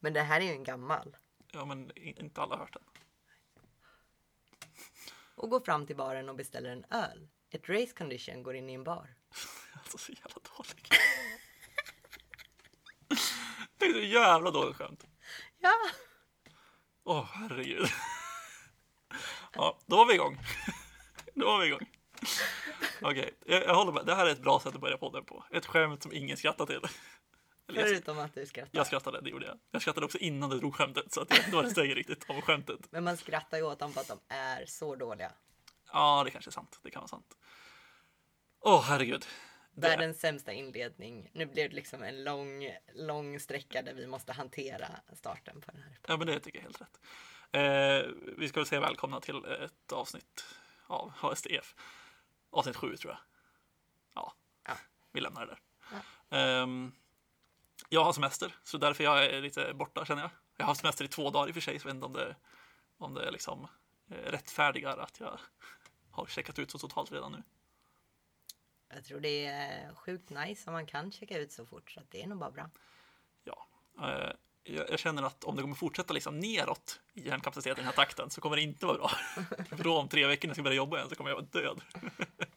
Men det här är ju en gammal. Ja, men inte alla har hört den. Och går fram till baren och beställer en öl. Ett race condition går in i en bar. Alltså så jävla dålig. Det är så jävla dåligt skämt. Ja! Åh, herregud. Ja, då var vi igång. Då var vi igång. Okej, jag, jag håller med. Det här är ett bra sätt att börja podden på. Ett skämt som ingen skrattar till. Förutom att du skrattar. jag skrattade, det gjorde jag. Jag skrattade också innan du drog skämtet, så att jag, då säger riktigt om skämtet. Men man skrattar ju åt dem för att de är så dåliga. Ja, det kanske är sant. Det kan vara sant. Åh, herregud. Det, Världens sämsta inledning. Nu blir det liksom en lång, lång sträcka där vi måste hantera starten på den här. ja, men det tycker jag är helt rätt. Eh, vi ska väl säga välkomna till ett avsnitt av HSTF. Avsnitt sju, tror jag. Ja, Ja. vi lämnar det där. Ehm, jag har semester, så därför jag är lite borta känner jag. Jag har haft semester i två dagar i och för sig, så jag vet inte om det, om det liksom eh, rättfärdigar att jag har checkat ut så totalt redan nu. Jag tror det är sjukt nice om man kan checka ut så fort så att det är nog bara bra. Ja, eh, jag, jag känner att om det kommer fortsätta liksom neråt i hjärnkapaciteten i den här takten så kommer det inte vara bra. För då om tre veckor när jag ska börja jobba igen så kommer jag vara död.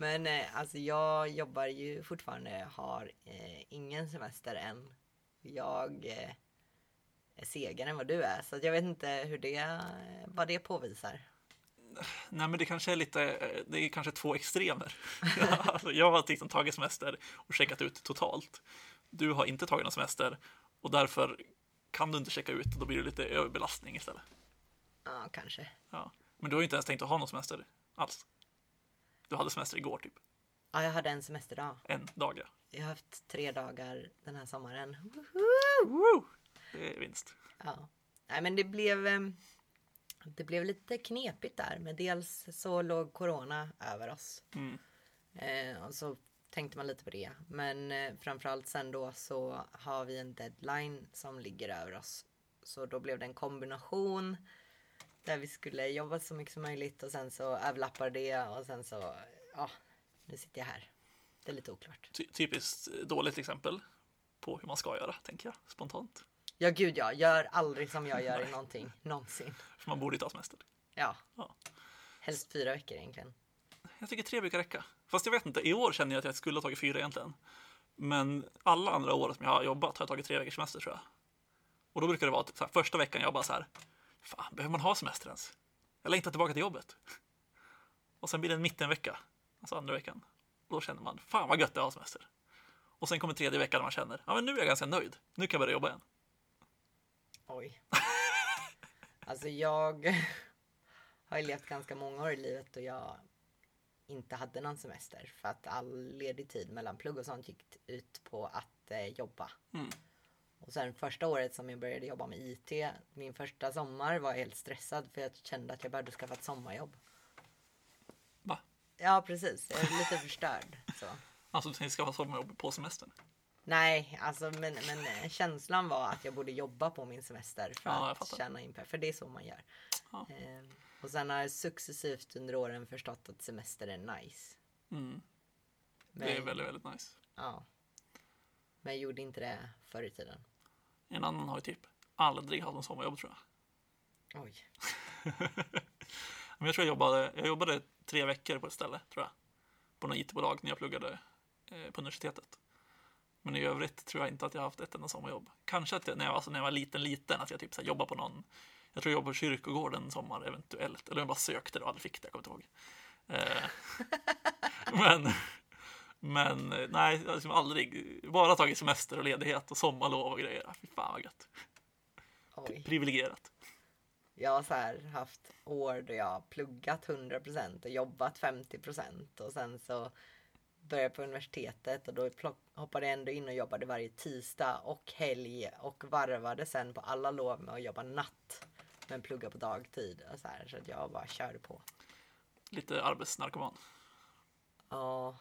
Men eh, alltså jag jobbar ju fortfarande, har eh, ingen semester än. Jag eh, är segare än vad du är så jag vet inte hur det, vad det påvisar. Nej, men det kanske är lite, eh, det är kanske två extremer. alltså, jag har liksom tagit semester och checkat ut totalt. Du har inte tagit någon semester och därför kan du inte checka ut och då blir det lite överbelastning istället. Ja, kanske. Ja. Men du har ju inte ens tänkt att ha någon semester alls. Du hade semester igår typ, Ja, jag hade en semesterdag. en dag ja. Jag har haft tre dagar den här sommaren. Woo! Det är vinst. Ja. Nej, men det blev, eh, det blev lite knepigt där. Men dels så låg corona över oss. Mm. Eh, och så tänkte man lite på det. Men eh, framförallt sen då så har vi en deadline som ligger över oss. Så då blev det en kombination där vi skulle jobba så mycket som möjligt och sen så överlappar det och sen så, ja, nu sitter jag här. Det är lite oklart. Ty- typiskt dåligt exempel på hur man ska göra, tänker jag spontant. Ja, gud ja, gör aldrig som jag gör i någonting, någonsin. För man borde ju ta semester. Ja, Ja. helst fyra veckor egentligen. Jag tycker tre brukar räcka. Fast jag vet inte, i år känner jag att jag skulle ha tagit fyra egentligen. Men alla andra år som jag har jobbat har jag tagit tre veckors semester tror jag. Och då brukar det vara typ så här, första veckan jag bara så här, fan behöver man ha semester ens? Jag längtar tillbaka till jobbet. Och sen blir det en mittenvecka, alltså andra veckan. Och då känner man, fan vad gött det är att ha semester. Och sen kommer tredje veckan och man känner, ja men nu är jag ganska nöjd. Nu kan jag börja jobba igen. Oj. Alltså jag har ju levt ganska många år i livet och jag inte hade någon semester. För att all ledig tid mellan plugg och sånt gick ut på att eh, jobba. Mm. Och sen första året som jag började jobba med IT, min första sommar var jag helt stressad för jag kände att jag behövde skaffa ett sommarjobb. Va? Ja precis, jag är lite förstörd. Så. Alltså du ska ha sommarjobb på semestern. Nej, alltså men, men eh, känslan var att jag borde jobba på min semester för Ja, att tjäna in pengar. För det är så man gör. Ja. Eh, och sen har jag successivt under åren förstått att semester är nice. Mm. Men, Det är väldigt, väldigt nice. ja. men jag gjorde inte det förr i tiden. En annan har ju typ aldrig haft någon sommarjobb tror jag. Oj. Men jag tror jag jobbade, jag jobbade tre veckor på ett ställe, tror jag. På något IT-bolag när jag pluggade eh, på universitetet. Men i övrigt tror jag inte att jag har haft ett enda sommarjobb. Kanske att jag, när, jag, alltså när jag var liten, liten, att jag typ så jobbade på någon, jag tror jag jobbade på kyrkogården en sommar eventuellt. Eller jag bara sökte det och aldrig fick det, jag kommer inte ihåg. Eh, men, men eh, nej, jag har liksom aldrig, bara tagit semester och ledighet och sommarlov och grejer. Fy fan vad gött. Oj. Privilegierat. Jag har så här haft år då jag har pluggat 100% och jobbat 50% och sen så började på universitetet och då hoppade jag ändå in och jobbade varje tisdag och helg och varvade sen på alla lov med att jobba natt men plugga på dagtid och så här så att jag bara körde på. Lite arbetsnarkoman. Ja.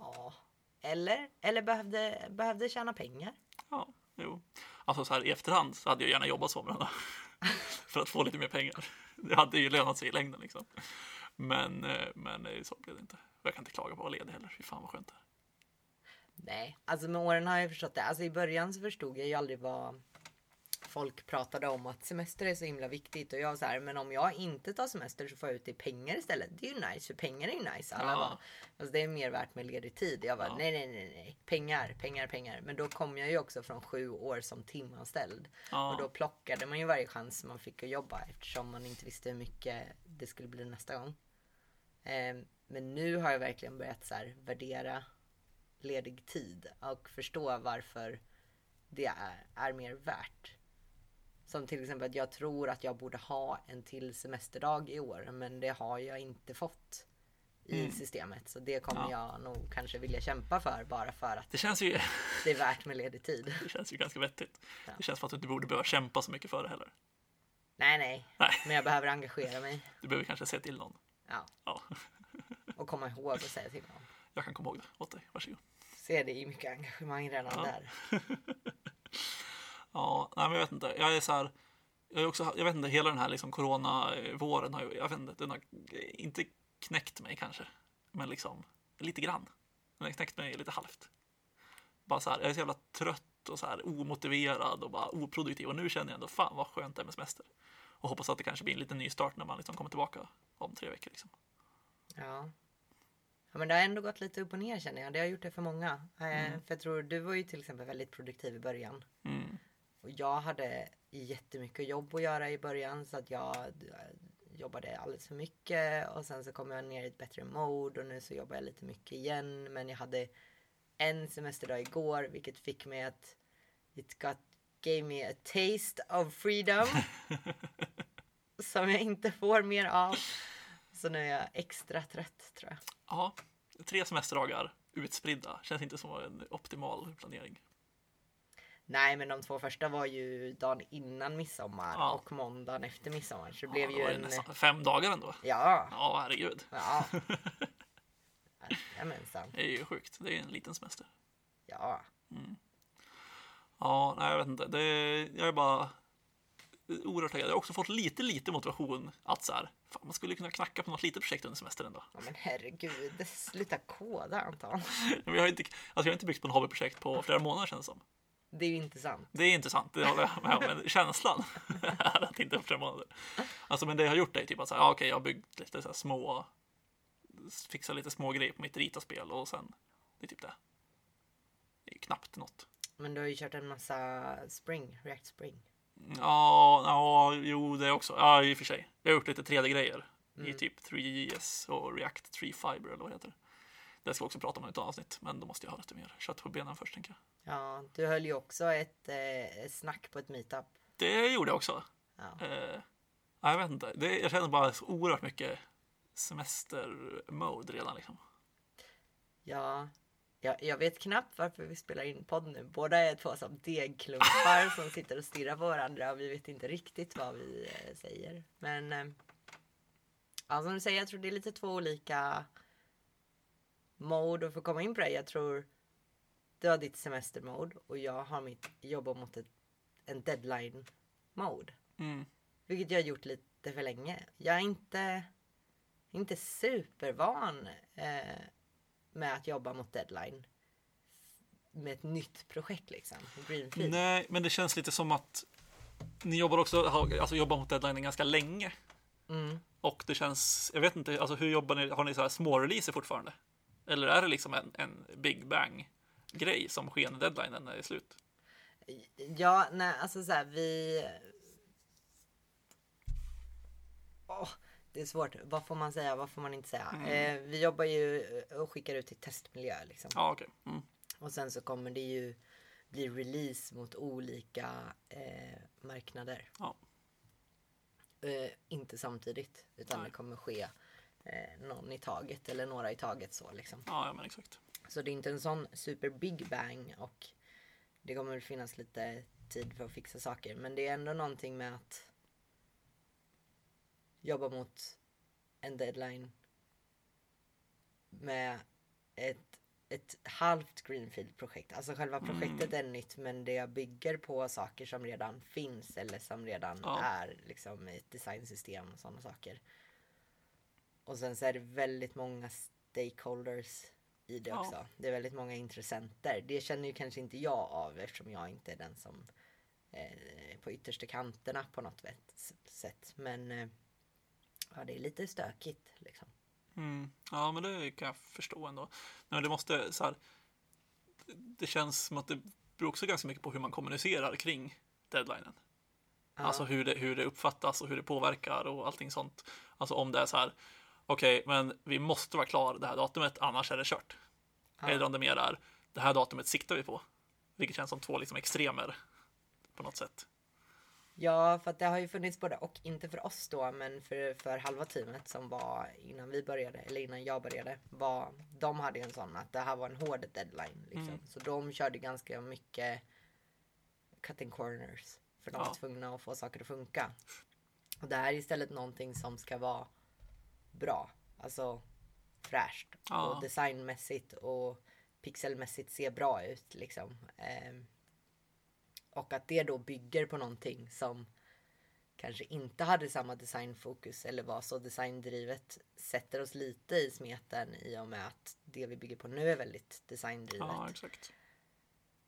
Ja. Eller, eller behövde, behövde tjäna pengar. Ja, jo. Alltså så här i efterhand så hade jag gärna jobbat somrarna. för att få lite mer pengar. Det hade ju lönat sig i längden liksom. Men, eh, men eh, så blev det inte. Jag kan inte klaga på att vara ledig heller. Fy fan vad skönt det är. Nej, alltså med åren har jag förstått det. Alltså i början så förstod jag ju aldrig vad folk pratade om att semester är så himla viktigt och jag så här, men om jag inte tar semester så får jag ut det i pengar istället. Det är ju nice, för pengar är ju nice. Alla Ja. bara, alltså det är mer värt med ledig tid. Jag bara, Ja. nej, nej, nej, nej, pengar, pengar, pengar. Men då kom jag ju också från sju år som timanställd Ja. och då plockade man ju varje chans man fick att jobba eftersom man inte visste hur mycket det skulle bli nästa gång. Ehm, Men nu har jag verkligen börjat så här värdera ledig tid och förstå varför det är, är mer värt. Som till exempel att jag tror att jag borde ha en till semesterdag i år men det har jag inte fått i Mm. systemet. Så det kommer Ja. jag nog kanske vilja kämpa för bara för att Det känns ju, det är värt med ledig tid. det känns ju ganska vettigt. Ja. Det känns som att du inte borde behöva kämpa så mycket för det heller. Nej, nej, Nej, men jag behöver engagera mig. du behöver kanske säga till någon. Ja, Ja, och komma ihåg och säga till någon. jag kan komma ihåg det åt dig. Varsågod. Ser det i mycket engagemang redan Ja. där. Ja, nej, men jag vet inte. Jag är så här. Jag, är också, jag vet inte, hela den här liksom corona-våren har ju, jag vet inte, den har inte knäckt mig kanske. Men liksom lite grann. Den har knäckt mig lite halvt. Bara så här, jag är så jävla trött och så här omotiverad och bara oproduktiv. Och nu känner jag ändå, fan vad skönt det är med semester. Och hoppas att det kanske blir en liten ny start när man liksom kommer tillbaka om tre veckor. Liksom. Ja. ja. Men det har ändå gått lite upp och ner känner jag. Det har gjort det för många. Eh, För jag tror du var ju till exempel väldigt produktiv i början. Mm. Och jag hade jättemycket jobb att göra i början så att jag jobbade alldeles för mycket och sen så kom jag ner i ett bättre mode och nu så jobbar jag lite mycket igen. Men jag hade en semesterdag igår vilket fick mig att it got, gave me a taste of freedom. som jag inte får mer av. Så nu är jag extra trött tror jag. Ja, tre semesterdagar utspridda känns inte som en optimal planering. Nej men de två första var ju dagen innan midsommar Ja. och måndagen efter midsommar. Så det blev ju en... nästan fem dagar ändå. Ja, Ja, herregud. ja. Jajamensan. Det är ju sjukt. Det är en liten semester. Ja. Ja, nej, jag vet inte. Det, jag är bara oerhört taggad. Jag har också fått lite, lite motivation att så här, fan, man skulle kunna knacka på något litet projekt under semestern ändå. ja men herregud, sluta koda Anton. Men jag har inte, alltså jag har inte byggt på en hobbyprojekt på flera månader känns det som. Det är ju inte sant. Det är inte sant, det håller jag med om. Men känslan är att det inte flera månader. Alltså, men det jag har gjort är typ att så här, ja, okej, jag har byggt lite så här små, fixat lite små grejer på mitt ritaspel och sen, det är typ det. Det är ju knappt något. Men du har ju kört en massa Spring, React Spring. Ja, ja, jo det också. Ja, i och för sig. Jag har gjort lite 3D-grejer i typ 3GS och React 3 Fiber eller vad det heter. Det ska vi också prata om i ett avsnitt, men då måste jag ha lite mer kött på benen först tänker jag. Ja, du höll ju också ett eh, snack på ett meetup. Det gjorde jag också. Ja. Eh, ja, jag vet inte. Det, jag känner bara så oerhört mycket semester-mode redan liksom. Ja, jag, jag vet knappt varför vi spelar in podd nu. Båda är två som degklumpar som sitter och stirrar på varandra och vi vet inte riktigt vad vi eh, säger. Men eh, ja, som du säger, jag tror det är lite två olika mode och för att komma in på det. Jag tror du har ditt semestermode och jag har mitt jobba mot ett, en deadline mode. Mm. Vilket jag har gjort lite för länge. Jag är inte, inte supervan eh, med att jobba mot deadline. Med ett nytt projekt liksom. Greenfield. Nej, men det känns lite som att ni jobbar också, alltså jobbar mot deadlinen ganska länge. Mm. Och det känns, jag vet inte, alltså hur jobbar ni? Har ni så här små releaser fortfarande? Eller är det liksom en, en big bang grej som sker när deadlinen är slut? Ja, nej, alltså så här, vi... Åh, det är svårt. Vad får man säga? Vad får man inte säga? Eh, vi jobbar ju och skickar ut till testmiljö liksom. Ja, okej. Mm. Och sen så kommer det ju bli release mot olika eh, marknader. Ja. Eh, inte samtidigt, utan Nej. det kommer ske eh, någon i taget eller några i taget så liksom. Ja, ja, men exakt. Så det är inte en sån super big bang och det kommer väl finnas lite tid för att fixa saker. Men det är ändå någonting med att jobba mot en deadline med ett, ett halvt greenfield-projekt. Alltså själva projektet är nytt men det bygger på saker som redan finns eller som redan Ja. är liksom i ett designsystem och sådana saker. Och sen så är det väldigt många stakeholders i det Ja. också. Det är väldigt många intressenter. Det känner ju kanske inte jag av eftersom jag inte är den som eh, på yttersta kanterna på något vet, sätt. Men eh, ja, det är lite stökigt liksom. Mm. Ja, men det kan jag förstå ändå. Nej, det måste så här. Det känns som att det beror också ganska mycket på hur man kommunicerar kring deadlinen. Ja. Alltså hur det, hur det uppfattas och hur det påverkar och allting sånt. Alltså om det är så här. Okej, men vi måste vara klar det här datumet, annars är det kört. Ja. Eller om det mer är det här datumet siktar vi på. Vilket känns som två liksom extremer på något sätt. Ja, för att det har ju funnits både och. Inte för oss då, men för, för halva teamet som var innan vi började, eller innan jag började. Var, de hade ju en sån att det här var en hård deadline. Liksom. Mm. Så de körde ganska mycket cutting corners. För de var Ja. tvungna att få saker att funka. Och det här är istället någonting som ska vara bra. Alltså fräscht. Ja. Och designmässigt och pixelmässigt se bra ut. Liksom. Ehm, och att det då bygger på någonting som kanske inte hade samma designfokus eller var så designdrivet sätter oss lite i smeten i och med att det vi bygger på nu är väldigt designdrivet. Ja, exakt.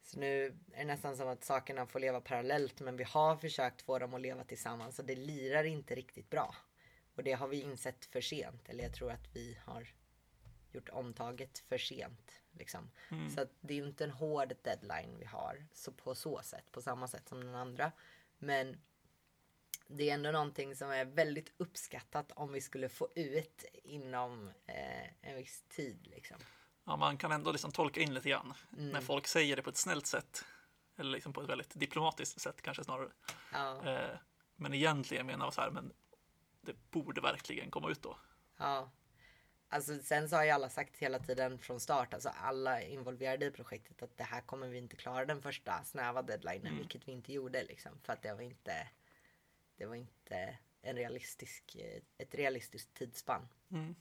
Så nu är det nästan som att sakerna får leva parallellt men vi har försökt få dem att leva tillsammans och det lirar inte riktigt bra. Och det har vi insett för sent eller jag tror att vi har gjort omtaget för sent. Liksom. Mm. Så det är ju inte en hård deadline vi har så på så sätt, på samma sätt som den andra. Men det är ändå någonting som är väldigt uppskattat om vi skulle få ut inom eh, en viss tid. Liksom. Ja, man kan ändå liksom tolka in lite grann. Mm. När folk säger det på ett snällt sätt. Eller liksom på ett väldigt diplomatiskt sätt kanske snarare. Ja, Eh, men egentligen menar jag så här, men det borde verkligen komma ut då. ja. Alltså sen så har ju alla sagt hela tiden från start, alltså alla involverade i projektet att det här kommer vi inte klara den första snäva deadlinen, Mm. vilket vi inte gjorde liksom. För att det var inte, det var inte en realistisk, eh, ett realistiskt tidsspann. Mm.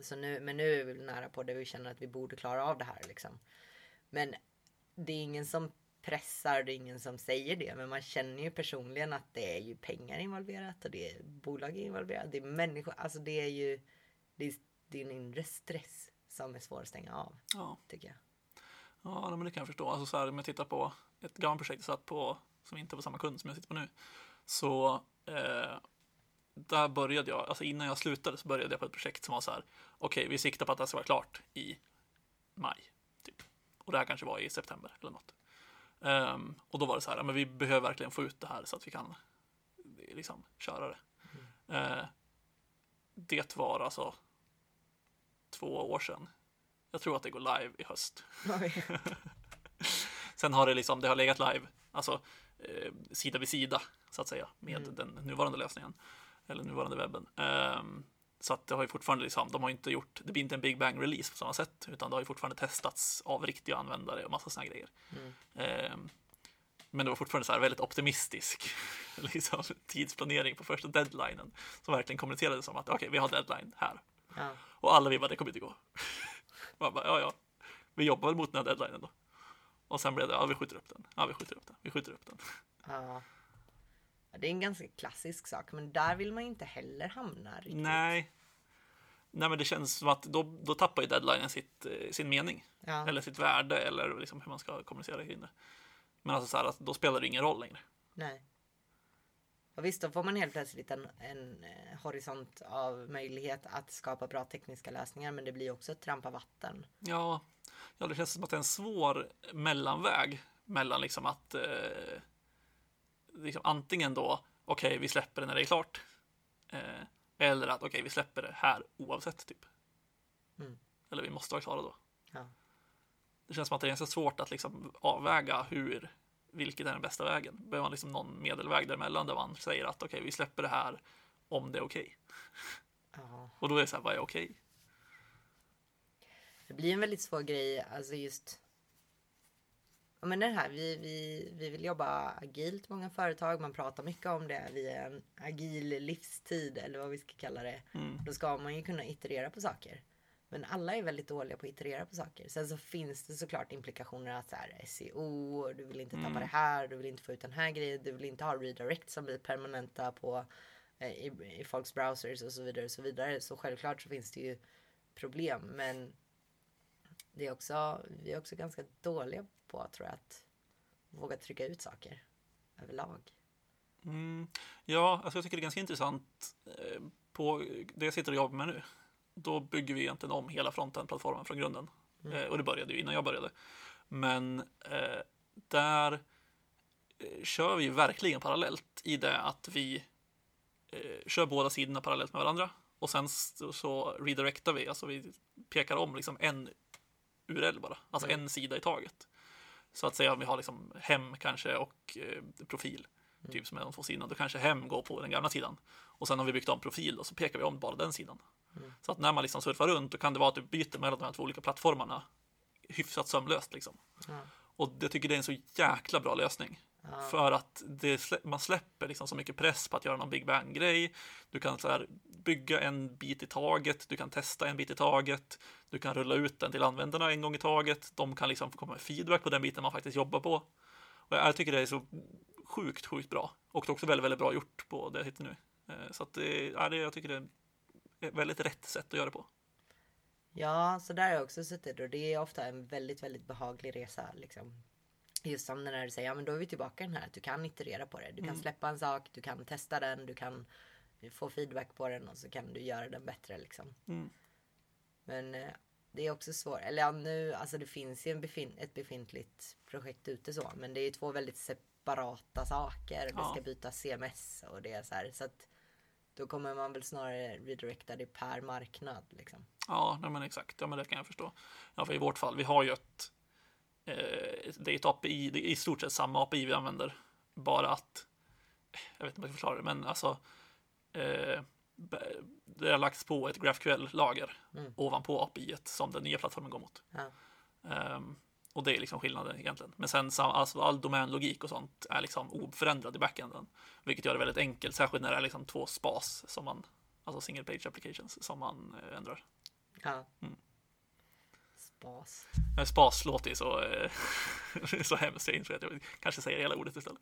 Så nu, men nu är vi nära på det vi känner att vi borde klara av det här liksom. Men det är ingen som pressar, det är ingen som säger det. Men man känner ju personligen att det är ju pengar involverat och det är bolag involverat. Det är människor, alltså det är ju det är, det är en inre stress som är svår att stänga av, Ja, tycker jag. ja men det kan jag förstå. Alltså så här, om jag tittar på ett gammalt projekt jag satt på, som inte var samma kund som jag sitter på nu. Så eh, där började jag, alltså innan jag slutade så började jag på ett projekt som var så här, okej, vi siktar på att det ska vara klart i maj. Typ. Och det här kanske var i september eller något. Ehm, och då var det så här, men vi behöver verkligen få ut det här så att vi kan liksom köra det. Eh, det var alltså två år sedan. Jag tror att det går live i höst. Sen har det liksom, det har legat live, alltså eh, sida vid sida så att säga med Mm. den nuvarande lösningen eller nuvarande webben. Ehm, så att det har ju fortfarande liksom, de har inte gjort, det blir inte en Big Bang release på samma sätt, utan det har ju fortfarande testats av riktiga användare och massa sådana grejer. Mm. Ehm, men det var fortfarande så här väldigt optimistisk liksom, tidsplanering på första deadlinen som verkligen kommunicerade som att okej, vi har deadline här. Ja. Och alla vi bara, det kommer inte gå. Man bara, ja, ja, vi jobbar väl mot den här deadlinen då. Och sen blev det, ja, vi skjuter upp den. Ja, vi skjuter upp den. Vi skjuter upp den. Ja. Det är en ganska klassisk sak, men där vill man ju inte heller hamna riktigt. Nej. Nej, men det känns som att då, då tappar ju deadlinen sitt, eh, sin mening. Ja. Eller sitt värde, eller liksom hur man ska kommunicera kring det. Men alltså så här, att då spelar det ingen roll längre. Nej. Och visst, då får man helt plötsligt en, en eh, horisont av möjlighet att skapa bra tekniska lösningar, men det blir också ett trampa vatten. Ja, ja, det känns som att det är en svår mellanväg mellan liksom att eh, liksom antingen då, okej, vi släpper det när det är klart. Eh, eller att okej, vi släpper det här oavsett typ. Mm. Eller vi måste vara klara då. Ja. Det känns som att det är ganska svårt att liksom avväga hur, vilket är den bästa vägen. Behöver man liksom någon medelväg däremellan där man säger att okej, vi släpper det här om det är okej. Ja. Och då är det så här, vad är okej? Det blir en väldigt svår grej, alltså just Ja, men det här, vi, vi, vi vill jobba agilt, många företag. Man pratar mycket om det. Vi är en agil livstid eller vad vi ska kalla det. Mm. Då ska man ju kunna iterera på saker. Men alla är väldigt dåliga på att iterera på saker. Sen så finns det såklart implikationer att så här, SEO, du vill inte tappa Mm. det här, du vill inte få ut den här grejen, du vill inte ha redirect som blir permanenta på eh, i, i folks browsers och så vidare och så vidare. Så självklart så finns det ju problem. Men det är också, vi är också ganska dåliga på, tror jag, att våga trycka ut saker överlag. Mm, ja, alltså jag tycker det är ganska intressant eh, på det jag sitter och jobbar med nu. Då bygger vi egentligen om hela frontend-plattformen från grunden. Mm. Eh, och det började ju innan jag började. Men eh, där eh, kör vi verkligen parallellt i det att vi eh, kör båda sidorna parallellt med varandra. Och sen så, så redirectar vi, alltså vi pekar om liksom en URL bara, alltså Mm. en sida i taget. Så att säga om vi har liksom hem kanske och eh, profil, typ som är de två sidorna, då kanske hem går på den gamla sidan. Och sen har vi byggt om profil och så pekar vi om bara den sidan. Mm. Så att när man liksom surfar runt då kan det vara att du byter mellan de här två olika plattformarna hyfsat sömlöst liksom. Och jag tycker det är en så jäkla bra lösning. För att det, man släpper liksom så mycket press på att göra någon Big Bang-grej. Du kan så här bygga en bit i taget, du kan testa en bit i taget, du kan rulla ut den till användarna en gång i taget. De kan liksom få komma med feedback på den biten man faktiskt jobbar på. Och jag tycker det är så sjukt, sjukt bra. Och det är också väldigt, väldigt bra gjort på det jag hittar nu. Eh, Så att det, ja, det, jag tycker det är ett väldigt rätt sätt att göra det på. Ja, så där har jag också suttit och det är ofta en väldigt, väldigt behaglig resa. Liksom. Just som när du säger, ja men då är vi tillbaka i den här att du kan iterera på det. Du kan släppa en sak, du kan testa den, du kan få feedback på den och så kan du göra den bättre liksom. Mm. Men eh, det är också svårt. Eller ja, nu, alltså det finns ju en befin- ett befintligt projekt ute så, men det är ju två väldigt separata saker. Det Ja. ska byta CMS och det är så här. Så att då kommer man väl snarare redirecta det per marknad liksom. Ja, nej, men exakt. Ja, men det kan jag förstå. Ja, för i vårt fall, vi har ju ett, eh, det är ett API, det är i stort sett samma API vi använder, bara att, jag vet inte om jag ska förklara det, men alltså, eh, det har lagts på ett GraphQL-lager Mm. ovanpå API som den nya plattformen går mot. Ja. Ehm, och det är liksom skillnaden egentligen. Men sen alltså, all domänlogik och sånt är liksom oförändrad i backenden. Vilket gör det väldigt enkelt, särskilt när det är liksom två spas som man, alltså single page applications som man eh, ändrar. Ja. Mm. Spas. Men spas låter ju så, eh, så hemskt, jag inser att jag kanske säger hela ordet istället.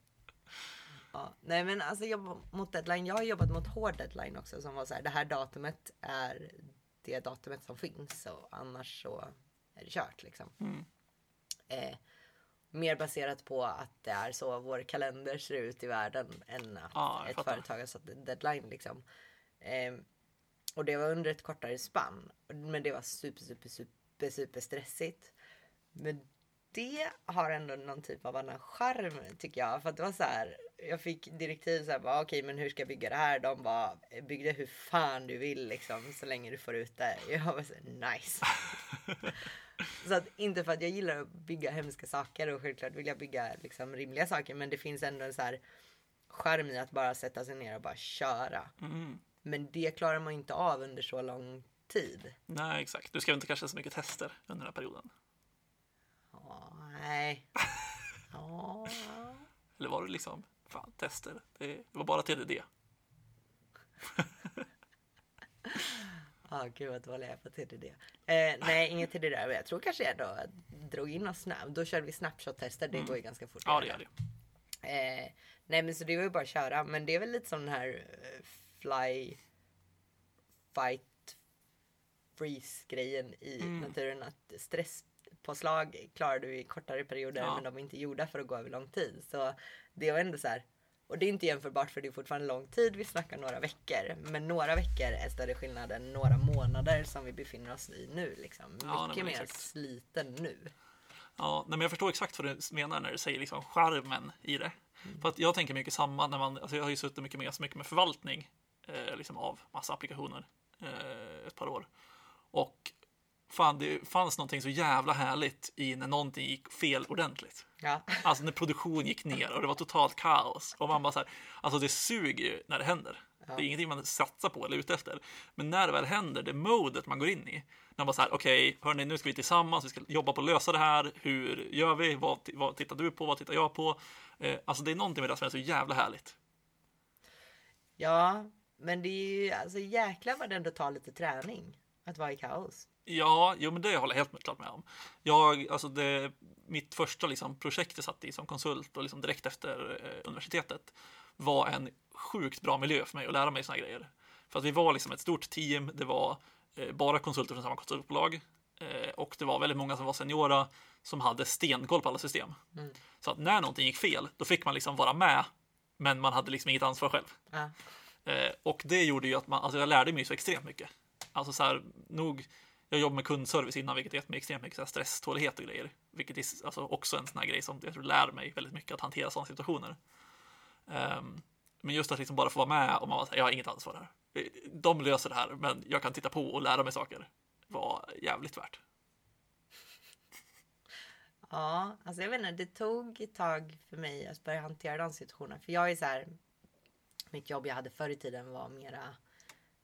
Ja. Nej men alltså jobba mot deadline. Jag har jobbat mot hård deadline också som var så här. Det här datumet är det datumet som finns och annars så är det kört liksom. Mm. Eh, mer baserat på att det är så vår kalender ser ut i världen än att Ja, ett fattar. företag har satt deadline liksom. Eh, och det var under ett kortare spann. Men det var super, super, super, super stressigt. Men det har ändå någon typ av annan charm tycker jag. För att det var så här. Jag fick direktiv så här, bara, okej men hur ska jag bygga det här? De bara, bygg det hur fan du vill liksom så länge du får ut det. Jag var så nice. Så att inte för att jag gillar att bygga hemska saker och självklart vill jag bygga liksom rimliga saker men det finns ändå en så här charm i att bara sätta sig ner och bara köra. Mm. Men det klarar man inte av under så lång tid. Nej, exakt. Du skrev inte kanske så mycket tester under den här perioden. Ja, nej. Ja. Eller var det liksom, fan, tester? Det, var bara TDD. Ja, gud vad dålig jag är på TDD. Eh, nej, inget TDD. Men jag tror kanske jag då drog in oss snabbt. Då körde vi snapshot-tester. Det går ju ganska fort. Ja, det gör det. Eh, nej men så det var ju bara att köra. Men det är väl lite som den här eh, fly, fight, freeze grejen i Mm. naturen. Att stresspåslag klarar du i kortare perioder Ja. men de är inte gjorda för att gå över lång tid. Så det var ändå så här. Och det är inte jämförbart för det är fortfarande lång tid. Vi snackar några veckor. Men några veckor är större skillnad än några månader som vi befinner oss i nu. Liksom. Ja, nej, Mycket men mer sliten nu. Ja, nej, men jag förstår exakt vad du menar när du säger liksom charmen i det. För att jag tänker mycket samma när man, alltså jag har ju suttit mycket med, så mycket med förvaltning eh, liksom av massa applikationer eh, ett par år. Och fan, det fanns någonting så jävla härligt i när någonting gick fel ordentligt. Ja. Alltså när produktion gick ner och det var totalt kaos. Och man bara så här, alltså det suger ju när det händer. Det är ingenting man satsar på eller är ute efter. Men när det väl händer, det modet man går in i. När man bara så här, okej, hörni, nu ska vi tillsammans, vi ska jobba på att lösa det här. Hur gör vi? Vad, vad tittar du på? Vad tittar jag på? Eh, alltså det är någonting med det som är så jävla härligt. Ja, men det är ju alltså jäklar vad det ändå tar lite träning att vara i kaos. Ja, jo, men det håller jag helt klart med om. Jag, alltså det, mitt första liksom, projekt jag satt i som konsult och liksom direkt efter eh, universitetet var en sjukt bra miljö för mig att lära mig såna grejer. För att vi var liksom ett stort team, det var eh, bara konsulter från samma konsultbolag. Eh, och det var väldigt många som var seniora som hade stenkoll på alla system. Mm. Så att när någonting gick fel, då fick man liksom vara med, men man hade liksom inget ansvar själv. Eh, och det gjorde ju att man, alltså jag lärde mig så extremt mycket. Alltså så här, nog, jag jobbade med kundservice innan, vilket gett mig extremt mycket stresstålighet och grejer. Vilket är alltså också en sån här grej som jag tror lär mig väldigt mycket att hantera sådana situationer. Um, men just att liksom bara få vara med och man bara, jag har inget ansvar här. De löser det här, men jag kan titta på och lära mig saker. Var jävligt värt. Ja, alltså jag vet inte, det tog ett tag för mig att börja hantera den situationen. För jag är så här, mitt jobb jag hade förr i tiden var mera,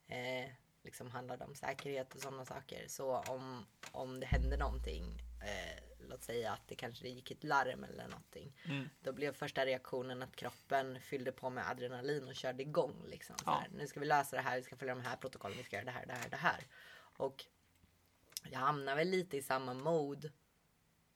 eh, liksom handlade om säkerhet och sådana saker. Så om, om det hände någonting, eh, låt säga att det kanske gick ett larm eller någonting. Mm. Då blev första reaktionen att kroppen fyllde på med adrenalin och körde igång. Liksom, Ja. Nu ska vi lösa det här, vi ska följa de här protokollen, vi ska göra det här, det här, det här. Och jag hamnar väl lite i samma mode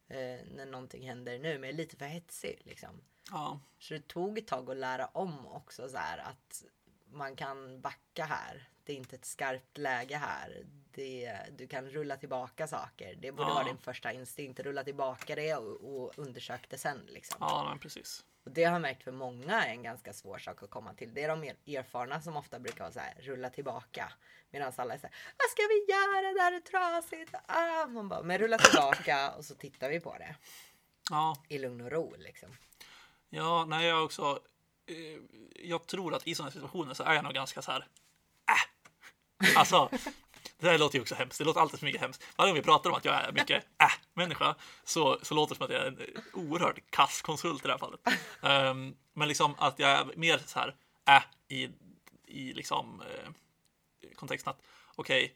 eh, när någonting händer nu, men jag är lite för hetsig. Liksom. Ja, Så det tog ett tag att lära om också så här att man kan backa här. Det är inte ett skarpt läge här. Det, du kan rulla tillbaka saker. Det borde Ja. vara din första instinkt. Rulla tillbaka det och, och undersök det sen. Liksom. ja men precis. Och det har jag märkt för många är en ganska svår sak att komma till. Det är de mer erfarna som ofta brukar vara så här, rulla tillbaka. Medan alla är så här, vad ska vi göra? Det här är trasigt. Ah, man bara, men rulla tillbaka och så tittar vi på det Ja, i lugn och ro liksom. Ja, nej, jag också. Eh, jag tror att i sådana situationer så är jag nog ganska så här. Äh. Alltså, det här låter ju också hemskt. Det låter alltid så mycket hemskt. Varje gång vi pratar om att jag är mycket äh-människa så, så låter det som att jag är en oerhört kass konsult i det här fallet. Um, men liksom att jag är mer så här äh i, i liksom eh, kontexten att okej,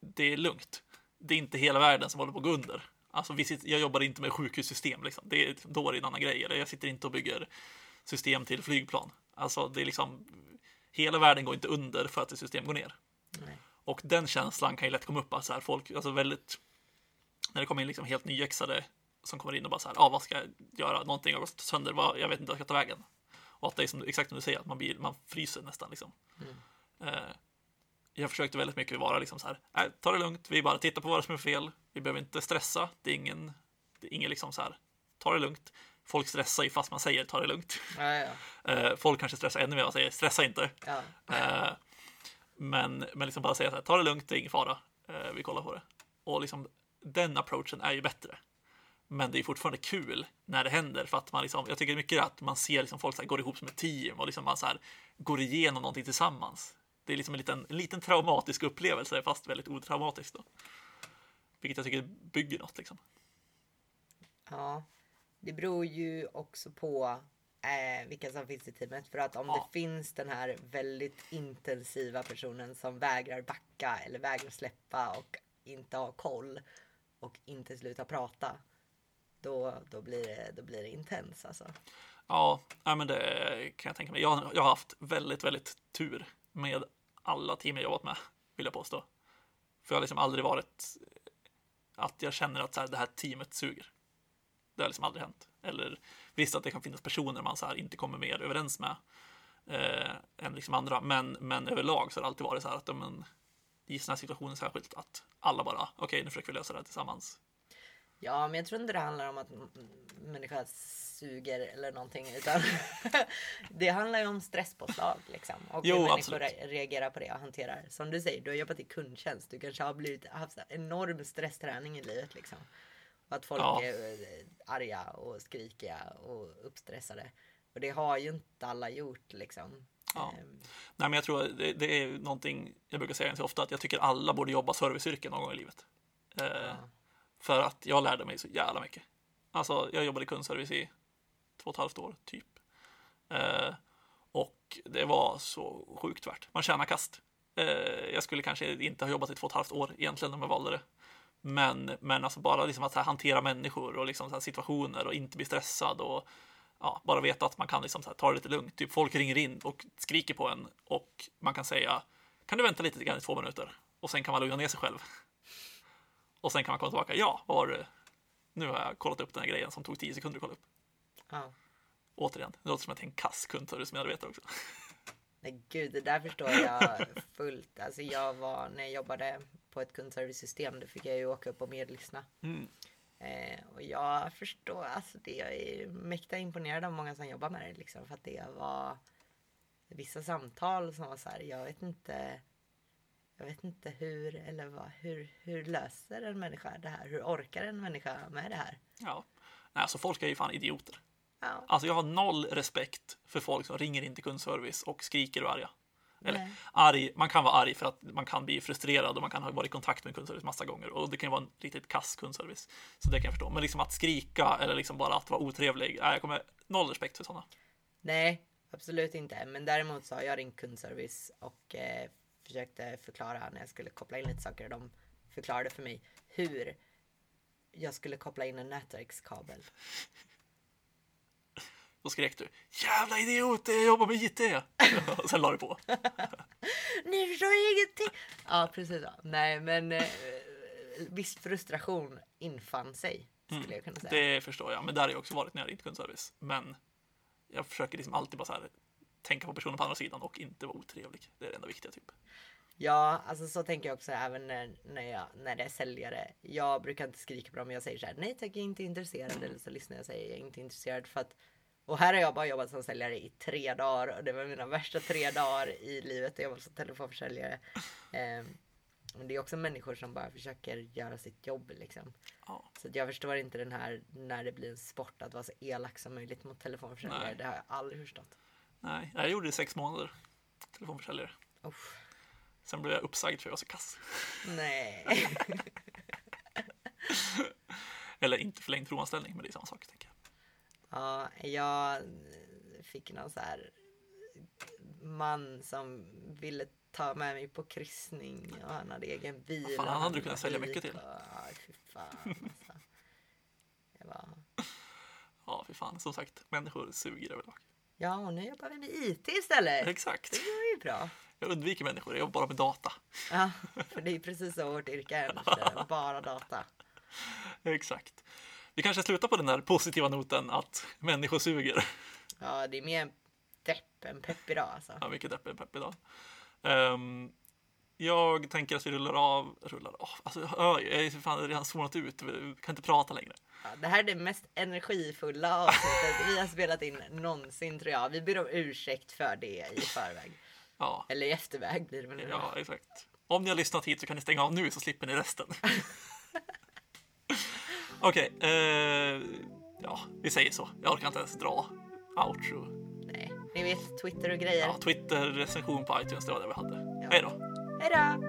det är lugnt. Det är inte hela världen som håller på att gå under. Alltså, vi sitter, jag jobbar inte med sjukhussystem, liksom. det är, då är det en annan grej. Eller jag sitter inte och bygger system till flygplan. Alltså, det är liksom, hela världen går inte under för att ett system går ner. Nej. Och den känslan kan ju lätt komma upp, alltså här, folk, alltså väldigt, när det kommer in liksom helt nyexade som kommer in och bara så här, ah, vad ska jag göra, någonting har gått sönder, vad, jag vet inte vart jag ska ta vägen. Och att det är som, exakt som du säger, att man, blir, man fryser nästan liksom. Eh, jag försökte väldigt mycket vara liksom så här, nej, ta det lugnt, vi bara tittar på vad som är fel, vi behöver inte stressa, det är ingen, det är ingen liksom så här, ta det lugnt. Folk stressar ju fast man säger ta det lugnt. Ja, ja, Eh, folk kanske stressar ännu mer och säger stressa inte. ja. Eh, men, men liksom bara säga så här, ta det lugnt, det är ingen fara. Eh, vi kollar på det. Och liksom den approachen är ju bättre. Men det är fortfarande kul när det händer för att man liksom, jag tycker mycket att man ser liksom folk så här, går ihop som ett team och liksom man så här, går igenom någonting tillsammans. Det är liksom en liten, en liten traumatisk upplevelse fast väldigt otraumatisk då. Vilket jag tycker bygger något liksom. Ja, det beror ju också på eh, vilka som finns i teamet. För att om Ja. det finns den här väldigt intensiva personen som vägrar backa eller vägrar släppa och inte har koll och inte slutar prata. Då, då, blir, det, då blir det intens alltså. Ja, ja, men det kan jag tänka mig. Jag, jag har haft väldigt, väldigt tur med alla team jag jobbat med, vill jag påstå. För jag har liksom aldrig varit att jag känner att så här, det här teamet suger. Det har liksom aldrig hänt. Eller visst att det kan finnas personer man så här inte kommer mer överens med eh, än liksom andra. Men, men överlag så har det alltid varit så här att men, i sådana här situationer särskilt att alla bara, okej, nu försöker vi lösa det här tillsammans. Ja, men jag tror inte det handlar om att människa suger eller någonting. Utan det handlar ju om stresspåslag liksom. Och Jo, hur människor absolut. re- reagerar på det och hanterar. Som du säger, du har jobbat i kundtjänst. Du kanske har blivit, haft enorm stressträning i livet liksom. Att folk Ja. är eh, arga och skrikiga och uppstressade. Och det har ju inte alla gjort liksom. Ja. Ehm, Nej, men jag tror det, det är någonting jag brukar säga ganska ofta att jag tycker alla borde jobba serviceyrken någon gång i livet. Eh, ja. För att jag lärde mig så jävla mycket. Alltså, jag jobbade i kundservice i två och ett halvt år, typ. Eh, och det var så sjukt värt. Man tjänar kast. Eh, jag skulle kanske inte ha jobbat i två och ett halvt år egentligen om jag valde det. Men, men alltså bara liksom att här, hantera människor och liksom här, situationer och inte bli stressad och ja, bara veta att man kan liksom här, ta det lite lugnt. Typ folk ringer in och skriker på en och man kan säga kan du vänta lite grann i två minuter? Och sen kan man lugna ner sig själv. Och sen kan man komma tillbaka. Ja, vad var det? Nu har jag kollat upp den här grejen som tog tio sekunder att kolla upp. ja. Återigen, det låter som att jag är en kass kundservice-medarbetare också. Nej gud, det där förstår jag fullt. Alltså jag var, när jag jobbade på ett kundservice-system. Då fick jag ju åka upp och medlyssna. Mm. Eh, och jag förstår, alltså det jag är mäkta imponerad av många som jobbar med det liksom. För att det var vissa samtal som var så här, jag vet inte. Jag vet inte hur eller vad, hur, hur löser en människa det här? Hur orkar en människa med det här? Ja. Nej, alltså folk är ju fan idioter. Ja, Alltså jag har noll respekt för folk som ringer in till kundservice och skriker och är arga. Eller Nej. arg, man kan vara arg för att man kan bli frustrerad och man kan ha varit i kontakt med kundservice massa gånger och det kan ju vara en riktigt kass kundservice. Så det kan jag förstå. Men liksom att skrika eller liksom bara att vara otrevlig, nej, jag kommer noll respekt för sådana. Nej, absolut inte. Men däremot så har jag ringt kundservice och eh, försökte förklara när jag skulle koppla in lite saker. och De förklarade för mig hur jag skulle koppla in en nätverkskabel. Då skrek du jävla idiot, jag jobbar med IT. och sen la du på. Ni förstår ingenting! Ja, precis. Så. Nej, men eh, viss frustration infann sig. Skulle jag kunna säga. Det förstår jag, men där har jag också varit när jag ringt kundservice. Men jag försöker liksom alltid bara så här tänka på personen på andra sidan och inte vara otrevlig. Det är det enda viktiga typ. Ja, alltså så tänker jag också även när, när, jag, när det är säljare. Jag brukar inte skrika på dem. Jag säger så här, nej tack, jag är inte intresserad. Eller så lyssnar jag och säger, jag är inte intresserad. För att, och här har jag bara jobbat som säljare i tre dagar. Och det var mina värsta tre dagar i livet. Jag var som telefonförsäljare. Eh, men det är också människor som bara försöker göra sitt jobb liksom. Ja. Så att jag förstår inte den här när det blir en sport att vara så elak som möjligt mot telefonförsäljare. Nej. Det har jag aldrig förstått. Nej, jag gjorde det i sex månader. Telefonförsäljare. Uff, Sen blev jag uppsagd för jag var så kass. nej. Eller inte förlängd provanställning, men det är samma sak. Tänker. Ja, jag fick någon så här man som ville ta med mig på kryssning och han hade egen bil. Vad fan, han hade du kunnat sälja mycket till. och- Ja, fy fan alltså. Jag bara, Ja, fy fan. Som sagt, människor suger överlag. ja, och nu jobbar vi med IT istället. Exakt. Det går ju bra. Jag undviker människor, jag jobbar bara med data. Ja, för det är precis så vårt yrke är. Bara data. Exakt. Vi kanske slutar på den där positiva noten att människor suger. Ja, det är mer depp än pepp idag alltså. Ja, mycket depp pepp idag. Ehm, jag tänker att vi rullar av, rullar av, alltså jag jag är fan redan zonat ut, vi kan inte prata längre. Ja, det här är det mest energifulla avsnittet vi har spelat in någonsin tror jag. Vi ber om ursäkt för det i förväg. Ja, Eller i efterväg blir det väl ja exakt. Om ni har lyssnat hit så kan ni stänga av nu så slipper ni resten. Okej, eh, ja, vi säger så. Jag orkar inte ens dra outro. Nej, ni vet Twitter och grejer. Ja, Twitter, recension på iTunes, det var det vi hade. Ja. Hej då! Hej då!